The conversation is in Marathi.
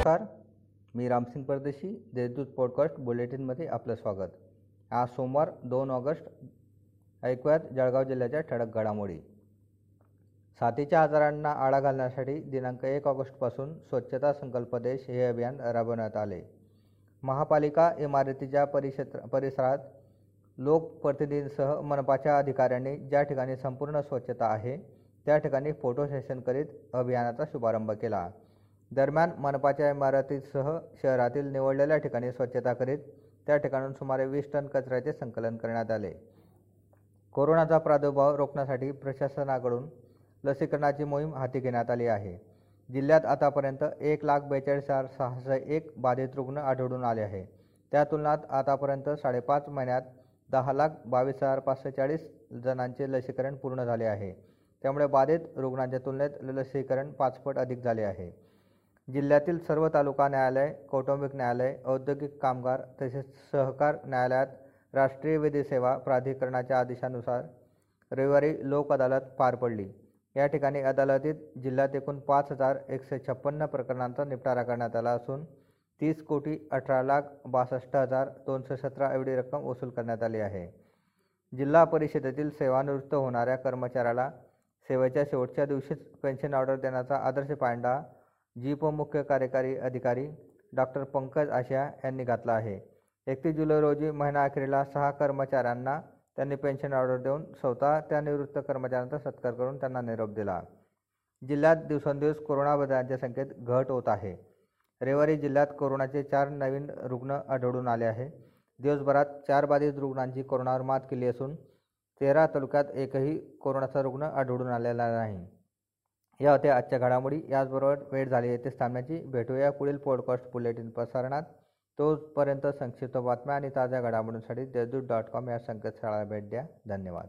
नमस्कार मी रामसिंग परदेशी देशदूत पॉडकास्ट बुलेटिनमध्ये आपलं स्वागत. आज सोमवार दोन ऑगस्ट ऐकूयात जळगाव जिल्ह्याच्या ठळक घडामोडी. साथीच्या आजारांना आळा घालण्यासाठी दिनांक एक ऑगस्टपासून स्वच्छता संकल्प देश हे अभियान राबवण्यात आले. महापालिका इमारतीच्या परिक्षेत्र परिसरात लोकप्रतिनिधींसह मनपाच्या अधिकाऱ्यांनी ज्या ठिकाणी संपूर्ण स्वच्छता आहे त्या ठिकाणी फोटो सेशन करीत अभियानाचा शुभारंभ केला. दरम्यान मनपाच्या इमारतीसह शहरातील निवडलेल्या ठिकाणी स्वच्छता करीत त्या ठिकाणून सुमारे वीस टन कचऱ्याचे संकलन करण्यात आले. कोरोनाचा प्रादुर्भाव रोखण्यासाठी प्रशासनाकडून लसीकरणाची मोहीम हाती घेण्यात आली आहे. जिल्ह्यात आतापर्यंत एक लाख बेचाळीस हजार सहाशे एक बाधित रुग्ण आढळून आले आहे. त्या तुलनात आतापर्यंत साडेपाच महिन्यात दहा लाख बावीस हजार पाचशे चाळीस जणांचे लसीकरण पूर्ण झाले आहे. त्यामुळे बाधित रुग्णांच्या तुलनेत लसीकरण पाचपट अधिक झाले आहे. जिल्ह्यातील सर्व तालुका न्यायालय कौटुंबिक न्यायालय औद्योगिक कामगार तसेच सहकार न्यायालयात राष्ट्रीय विधी सेवा प्राधिकरणाच्या आदेशानुसार रविवारी लोक अदालत पार पडली. या ठिकाणी अदालतीत जिल्ह्यात एकूण पाच हजार एकशे छप्पन्न प्रकरणांचा निपटारा करण्यात आला असून तीस कोटी अठरा लाख बासष्ट हजार दोनशे सतरा एवढी रक्कम वसूल करण्यात आली आहे. जिल्हा परिषदेतील सेवानिवृत्त होणाऱ्या कर्मचाऱ्याला सेवेच्या शेवटच्या दिवशीच पेन्शन ऑर्डर देण्याचा आदर्श पांडा जीप मुख्य कार्यकारी अधिकारी डॉक्टर पंकज आशिया यांनी घातला आहे. एकतीस जुलै रोजी महिना अखेरीला सहा कर्मचाऱ्यांना त्यांनी पेन्शन ऑर्डर देऊन स्वतः त्या निवृत्त कर्मचाऱ्यांचा सत्कार करून त्यांना निरोप दिला. जिल्ह्यात दिवसेंदिवस कोरोनाबाधितांच्या संख्येत घट होत आहे. रविवारी जिल्ह्यात कोरोनाचे चार नवीन रुग्ण आढळून आले आहे. दिवसभरात चार बाधित रुग्णांची कोरोनावर मात केली असून तेरा तालुक्यात एकही कोरोनाचा रुग्ण आढळून आलेला नाही. या होत्या आजच्या घडामोडी. याचबरोबर वेळ झाली येथे थांबण्याची भेटूया पुढील पॉडकास्ट बुलेटिन प्रसारणात. तोपर्यंत संक्षिप्त बातम्या आणि ताज्या घडामोडींसाठी देशदूत डॉट कॉम या संकेतस्थळाला भेट द्या. धन्यवाद.